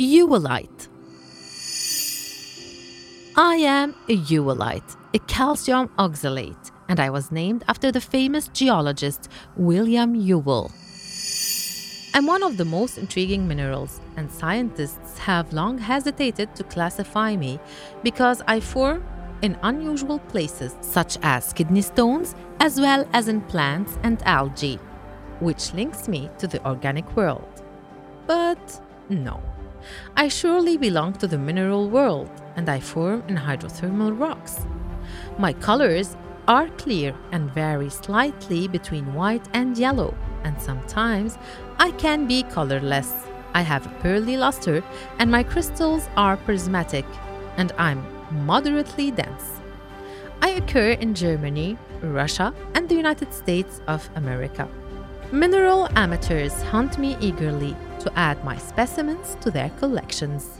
Whewellite. I am a whewellite, a calcium oxalate, and I was named after the famous geologist William Whewell. I'm one of the most intriguing minerals, and scientists have long hesitated to classify me because I form in unusual places, such as kidney stones, as well as in plants and algae, which links me to the organic world. But no. I surely belong to the mineral world and I form in hydrothermal rocks. My colors are clear and vary slightly between white and yellow, and sometimes I can be colorless. I have a pearly luster and my crystals are prismatic, and I'm moderately dense. I occur in Germany, Russia, and the United States of America. Mineral amateurs hunt me eagerly to add my specimens to their collections.